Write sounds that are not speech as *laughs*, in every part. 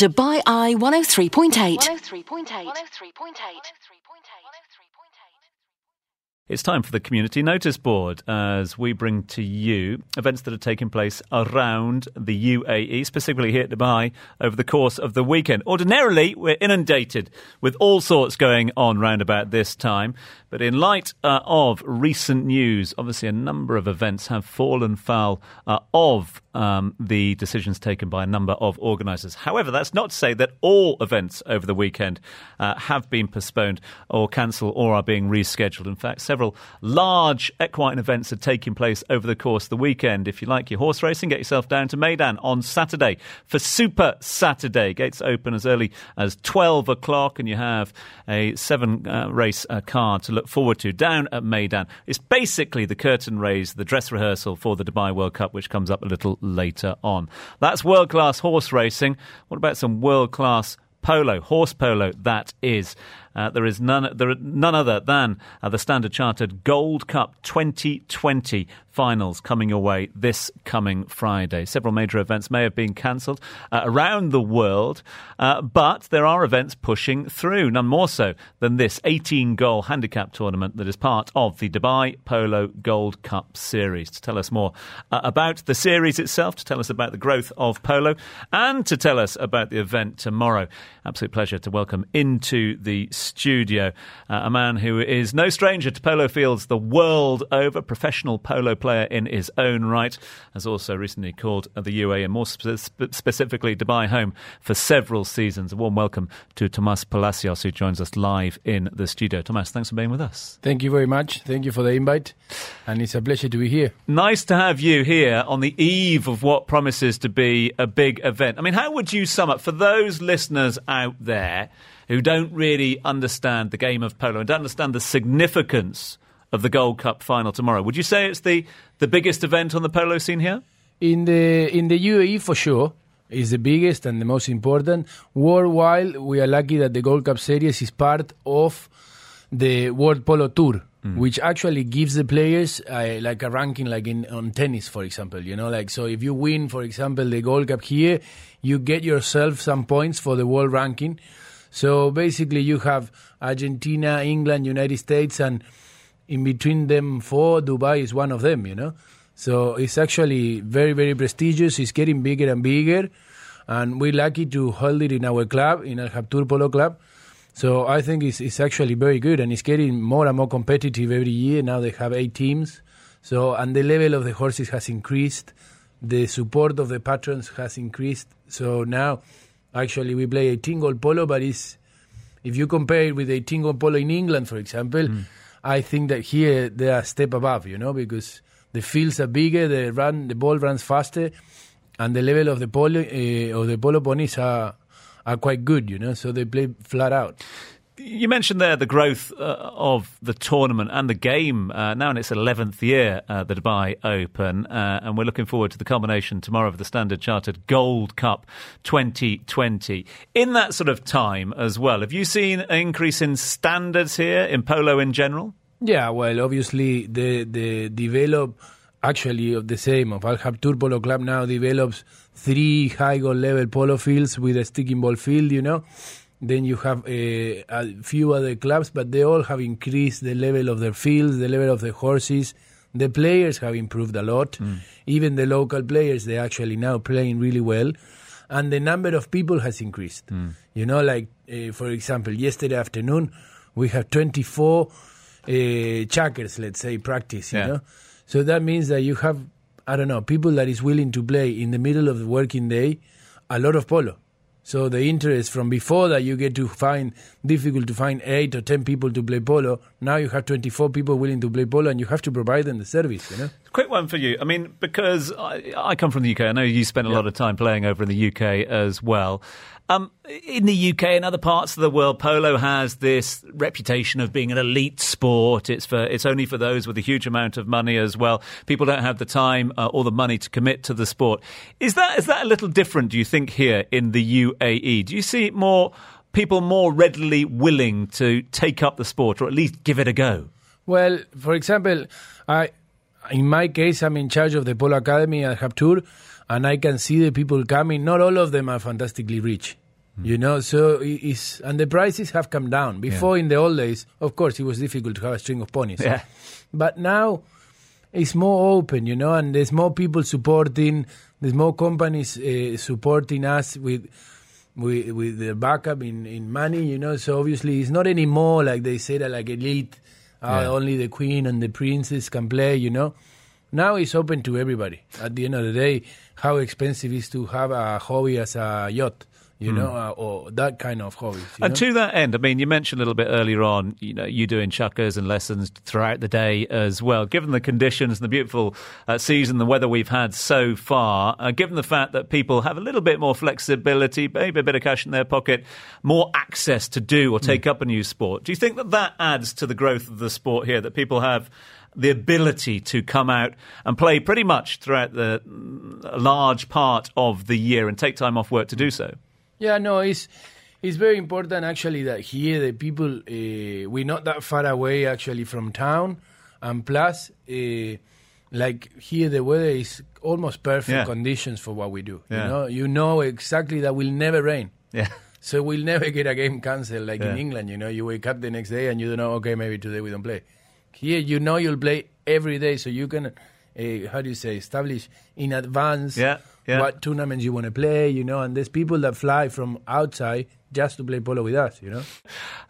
Dubai Eye 103.8. 103.8. It's time for the community notice board as we bring to you events that are taking place around the UAE, specifically here at Dubai, over the course of the weekend. Ordinarily, we're inundated with all sorts going on round about this time, but in light uh, of recent news, obviously a number of events have fallen foul uh, of um, the decisions taken by a number of organisers. However, that's not to say that all events over the weekend uh, have been postponed or cancelled or are being rescheduled. In fact, several large equine events are taking place over the course of the weekend. If you like your horse racing, get yourself down to Meydan on Saturday for Super Saturday. Gates open as early as 12 o'clock, and you have a seven uh, race uh, card to look forward to down at Meydan. It's basically the curtain raise, the dress rehearsal for the Dubai World Cup, which comes up a little later on. That's world class horse racing. What about some world class polo, horse polo, that is. Uh, there is none, there are none other than uh, the Standard Chartered Gold Cup 2020 finals coming your way this coming Friday. Several major events may have been cancelled uh, around the world, uh, but there are events pushing through, none more so than this 18 goal handicap tournament that is part of the Dubai Polo Gold Cup series. To tell us more uh, about the series itself, to tell us about the growth of polo, and to tell us about the event tomorrow, absolute pleasure to welcome into the studio uh, a man who is no stranger to polo fields the world over, professional polo player in his own right, has also recently called the UAE and more spe- specifically Dubai home for several seasons. A warm welcome to Tomas Palacios, who joins us live in the studio. Tomas, thanks for being with us. Thank you very much. Thank you for the invite, and it's a pleasure to be here. Nice to have you here on the eve of what promises to be a big event. I mean, how would you sum up for those listeners out there who don't really understand the game of polo and don't understand the significance of the Gold Cup final tomorrow? Would you say it's the, the biggest event on the polo scene here? In the in the UAE for sure is the biggest and the most important. Worldwide, we are lucky that the Gold Cup Series is part of the World Polo Tour, which actually gives the players uh, like a ranking, like in on tennis, for example. You know, like so if you win, for example, the Gold Cup here, you get yourself some points for the world ranking. So basically, you have Argentina, England, United States, and in between them four, Dubai is one of them. You know, so it's actually very, very prestigious. It's getting bigger and bigger, and we're lucky to hold it in our club, in Al Habtoor Polo Club. So I think it's, it's actually very good, and it's getting more and more competitive every year. Now they have eight teams, so and the level of the horses has increased, the support of the patrons has increased. So now, actually, we play 18 goal polo, but it's if you compare it with 18 goal polo in England, for example, I think that here they are a step above, you know, because the fields are bigger, the run, the ball runs faster, and the level of the polo uh, of the polo ponies are are quite good, you know. So they play flat out. You mentioned there the growth uh, of the tournament and the game uh, now in its 11th year, uh, the Dubai Open, uh, and we're looking forward to the culmination tomorrow of the Standard Chartered Gold Cup 2020. In that sort of time as well, have you seen an increase in standards here in polo in general? Yeah, well, obviously the the develop actually of the same of Al Habtoor Polo Club now develops three high goal level polo fields with a stick and ball field, you know. Then you have a, a few other clubs, but they all have increased the level of their fields, the level of the horses. The players have improved a lot. Even the local players, they're actually now playing really well, and the number of people has increased. You know, like uh, for example, yesterday afternoon we have 24 uh, chukkers, let's say, practice. You Yeah. know, so that means that you have I don't know people that is willing to play in the middle of the working day a lot of polo. So the interest from before that you get to find difficult to find eight or ten people to play polo. Now you have twenty four people willing to play polo, and you have to provide them the service. You know. Quick one for you. I mean, because I, I come from the UK, I know you spent a lot of time playing over in the UK as well. Um, in the UK and other parts of the world, polo has this reputation of being an elite sport. It's for it's only for those with a huge amount of money as well. People don't have the time uh, or the money to commit to the sport. Is that is that a little different? Do you think here in the UAE? Do you see more people more readily willing to take up the sport or at least give it a go? Well, for example, I, in my case, I'm in charge of the Polo Academy at Habtoor, and I can see the people coming. Not all of them are fantastically rich. You know, so it's and the prices have come down. Before in the old days, of course, it was difficult to have a string of ponies. Yeah. But now it's more open, you know, and there's more people supporting. There's more companies uh, supporting us with with with the backup in in money, you know. So obviously, it's not anymore like they say that like elite, uh, Yeah. only the queen and the princess can play, you know. Now it's open to everybody. At the end of the day, how expensive is to have a hobby as a yacht, you know, uh, or that kind of hobby. And know? to that end, I mean, you mentioned a little bit earlier on, you know, you doing chukkers and lessons throughout the day as well. Given the conditions and the beautiful uh, season, the weather we've had so far, uh, given the fact that people have a little bit more flexibility, maybe a bit of cash in their pocket, more access to do or take up a new sport, do you think that that adds to the growth of the sport here? That people have the ability to come out and play pretty much throughout the large part of the year and take time off work to do so? Yeah, no, it's it's very important actually that here the people uh, we're not that far away actually from town, and plus, uh, like here the weather is almost perfect Yeah. conditions for what we do. Yeah. You know, you know exactly that will never rain. Yeah. So we'll never get a game cancelled like in England. You know, you wake up the next day and you don't know. Okay, maybe today we don't play. Here, you know, you'll play every day, so you can, uh, how do you say, establish in advance Yeah, yeah. what tournaments you want to play. You know, and there's people that fly from outside just to play polo with us. You know.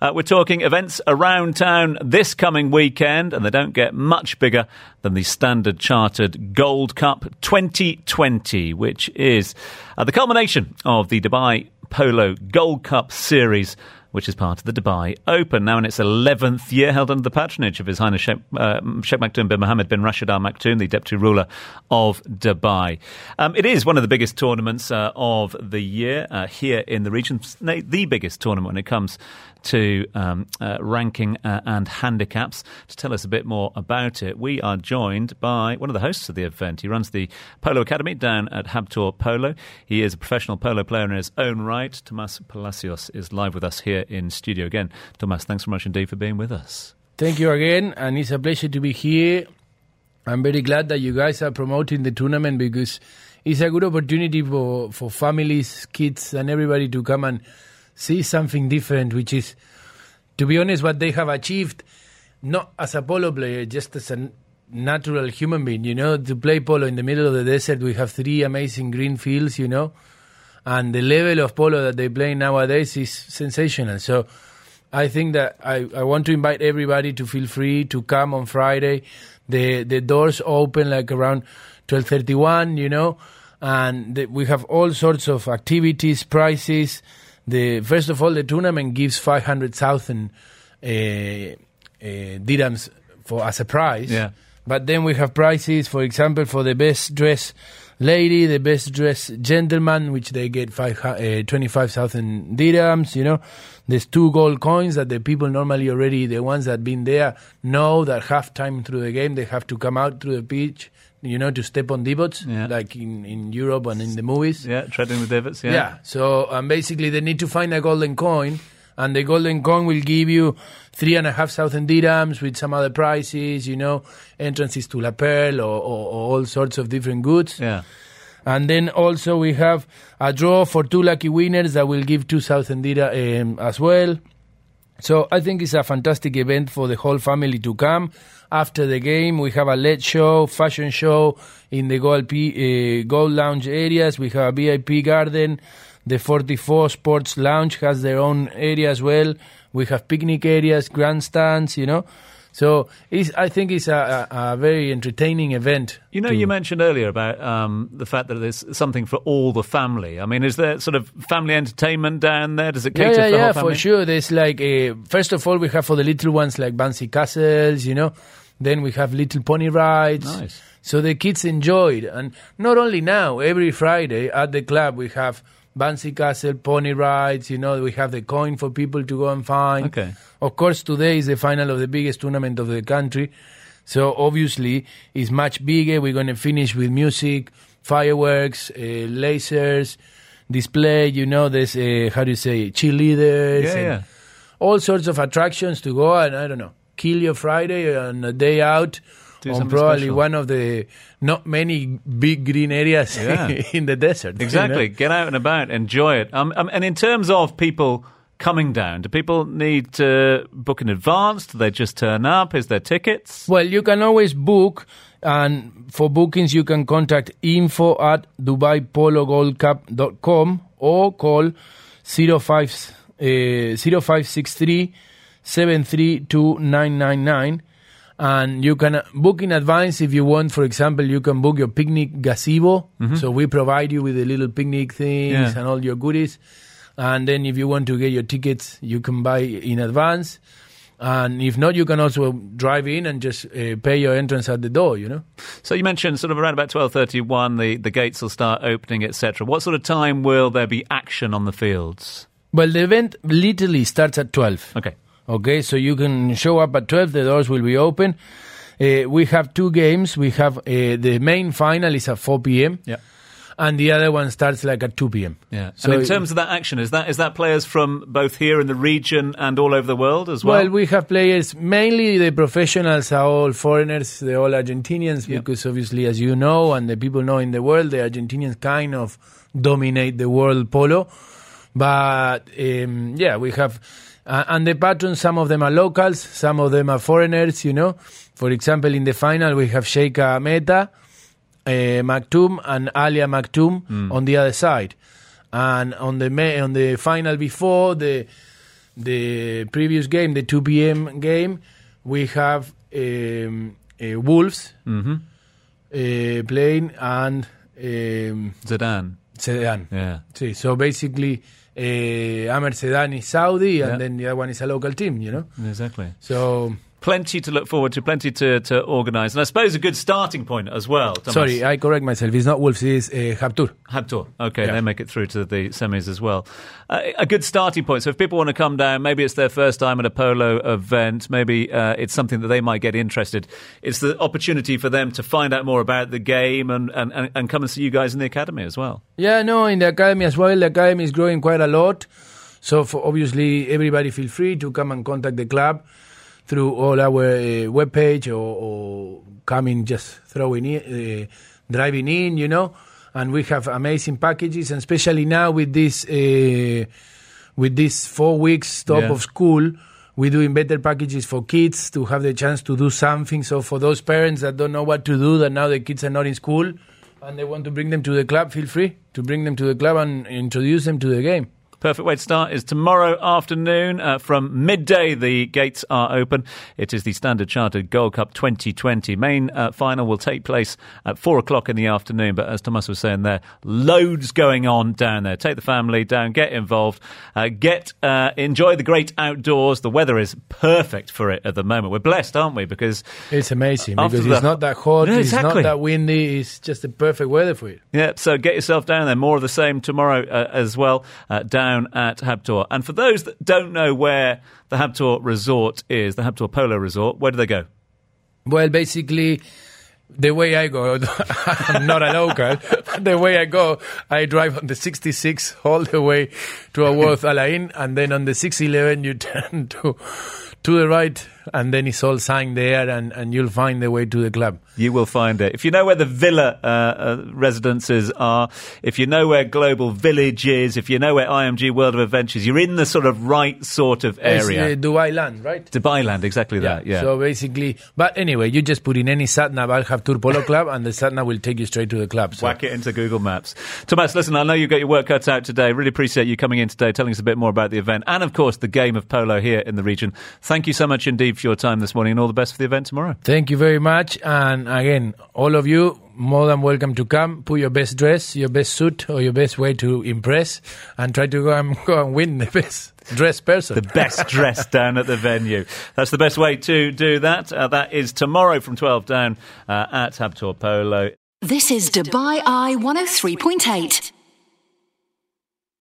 Uh, we're talking events around town this coming weekend, and they don't get much bigger than the Standard Chartered Gold Cup 2020, which is uh, the culmination of the Dubai Polo Gold Cup Series. Which is part of the Dubai Open, now in its 11th year, held under the patronage of His Highness Sheikh, uh, Sheikh Maktoum bin Mohammed bin Rashid Al Maktoum, the deputy ruler of Dubai. Um, it is one of the biggest tournaments uh, of the year uh, here in the region, the biggest tournament when it comes to um, uh, ranking uh, and handicaps. To tell us a bit more about it, we are joined by one of the hosts of the event. He runs the Polo Academy down at Habtoor Polo. He is a professional polo player in his own right. Tomas Palacios is live with us here in studio again. Tomas, thanks very much indeed for being with us. Thank you again, and it's a pleasure to be here. I'm very glad that you guys are promoting the tournament because it's a good opportunity for, for families, kids, and everybody to come and see something different, which is, to be honest, what they have achieved, not as a polo player, just as a natural human being. You know, to play polo in the middle of the desert, we have three amazing green fields, you know, and the level of polo that they play nowadays is sensational. So, I think that I, I want to invite everybody to feel free to come on Friday. The the doors open like around twelve thirty one, you know, and the, we have all sorts of activities, prizes. The first of all, the tournament gives five hundred thousand uh, uh, dirhams for as a prize. Yeah. But then we have prizes, for example, for the best dressed lady, the best dressed gentleman, which they get five, uh, 25,000 dirhams, you know. There's two gold coins that the people normally already, the ones that been there, know that half time through the game, they have to come out through the pitch, you know, to step on divots, Yeah. like in, in Europe and in the movies. Yeah, treading the divots. Yeah. Yeah. So um, basically, they need to find a golden coin, and the golden coin will give you three and a half thousand dirhams with some other prizes, you know, entrances to La Perle or, or, or all sorts of different goods. Yeah. And then also we have a draw for two lucky winners that will give 2,000 dirham um, as well. So I think it's a fantastic event for the whole family to come. After the game, we have a LED show, fashion show in the Gold, uh, Gold Lounge areas. We have a VIP garden. The 44 Sports Lounge has their own area as well. We have picnic areas, grandstands, you know. So it's, I think it's a, a, a very entertaining event. You know, to- you mentioned earlier about um, the fact that there's something for all the family. I mean, is there sort of family entertainment down there? Does it cater yeah, for the yeah, whole family? for sure. There's like, uh, first of all, we have for the little ones like bouncy castles, you know. Then we have little pony rides. Nice. So the kids enjoyed. And not only now, every Friday at the club we have bouncy castle, pony rides, you know, we have the coin for people to go and find. Okay. Of course, today is the final of the biggest tournament of the country. So obviously, it's much bigger. We're going to finish with music, fireworks, uh, lasers, display. You know, there's uh, how do you say cheerleaders, Yeah, and yeah. all sorts of attractions to go and I don't know, kill your Friday on a day out Do on probably special. one of the not many big green areas Yeah. *laughs* in the desert. you know? Exactly. Get out and about, enjoy it. Um, um, and in terms of people coming down, do people need to book in advance? Do they just turn up? Is there tickets? Well, you can always book, and for bookings, you can contact info at DubaiPoloGoldCup.com or call 05, uh, 0563 732 And you can book in advance if you want. For example, you can book your picnic gazebo. So we provide you with the little picnic things Yeah. and all your goodies. And then if you want to get your tickets, you can buy in advance. And if not, you can also drive in and just uh, pay your entrance at the door, you know? So you mentioned sort of around about 12.31, the, the gates will start opening, etc. What sort of time will there be action on the fields? Well, the event literally starts at 12. Okay. Okay, so you can show up at 12, the doors will be open. Uh, we have two games. We have uh, the main final is at 4 p.m. Yeah. and the other one starts like at 2 p.m. Yeah. So and in terms of that action, is that is that players from both here in the region and all over the world as well? Well, we have players, mainly the professionals are all foreigners, they're all Argentinians, Yeah. because obviously, as you know, and the people know in the world, the Argentinians kind of dominate the world polo. But um, yeah, we have, uh, and the patrons, some of them are locals, some of them are foreigners, you know. For example, in the final, we have Sheikha Maitha, uh, Maktoum, and Alia Maktoum on the other side. And on the on the final before the the previous game, the 2 p.m. game, we have um, uh, Wolves hmm uh, playing and um, Zedan. Zedan. Yeah. See, so basically, uh, Amer Sedan is Saudi, and Yeah. then the other one is a local team, you know? Exactly. So, Plenty to look forward to, plenty to, to organise, and I suppose a good starting point as well. Tomas. sorry, I correct myself. It's not Wolves, it's uh, Haptur. Habtoor. Okay, Yeah. they make it through to the semis as well. Uh, a good starting point. So if people want to come down, maybe it's their first time at a polo event, maybe uh, it's something that they might get interested. It's the opportunity for them to find out more about the game and, and, and, and come and see you guys in the academy as well. Yeah, no, in the academy as well. The academy is growing quite a lot. So for obviously, everybody feel free to come and contact the club through all our uh, webpage or, or coming just throwing in, uh, driving in, you know. And we have amazing packages, and especially now with this uh, with this four weeks stop Yeah. of school. We're doing better packages for kids to have the chance to do something. So for those parents that don't know what to do, that now the kids are not in school, and they want to bring them to the club, feel free to bring them to the club and introduce them to the game. Perfect way to start is tomorrow afternoon uh, from midday. The gates are open. It is the Standard Chartered Gold Cup 2020. Main uh, final will take place at four o'clock in the afternoon. But as Tomas was saying there, loads going on down there. Take the family down, get involved, uh, get uh, enjoy the great outdoors. The weather is perfect for it at the moment. We're blessed, aren't we? Because It's amazing because the- it's not that hot, Yeah, it's not that windy, it's just the perfect weather for it. Yeah, so get yourself down there. More of the same tomorrow uh, as well, uh, down at Habtoor. And for those that don't know where the Habtoor Resort is, the Habtoor Polo Resort, where do they go? Well, basically, the way I go, *laughs* I'm not a local. but the way I go, I drive on the 66 all the way to Aworth Al Ain, and then on the 611 you *laughs* turn to to the right, and then it's all signed there, and, and you'll find the way to the club. You will find it. If you know where the villa uh, uh, residences are, if you know where Global Village is, if you know where IMG World of Adventures, you're in the sort of right sort of area. It's uh, Dubai land, right? Dubai land, exactly that, yeah. So basically, but anyway, you just put in any sat nav, Al Habtoor Polo Club, and the sat nav will take you straight to the club. So. Whack it into Google Maps. Tomas, listen, I know you've got your work cut out today. Really appreciate you coming in today, telling us a bit more about the event and, of course, the game of polo here in the region. Thank you so much indeed for your time this morning and all the best for the event tomorrow. Thank you very much. And again, all of you, more than welcome to come. Put your best dress, your best suit, or your best way to impress, and try to go and, go and win the best dressed person. the best dressed *laughs* down at the venue. That's the best way to do that. Uh, that is tomorrow from 12 down uh, at Habtoor Polo. This is Dubai Eye 103.8.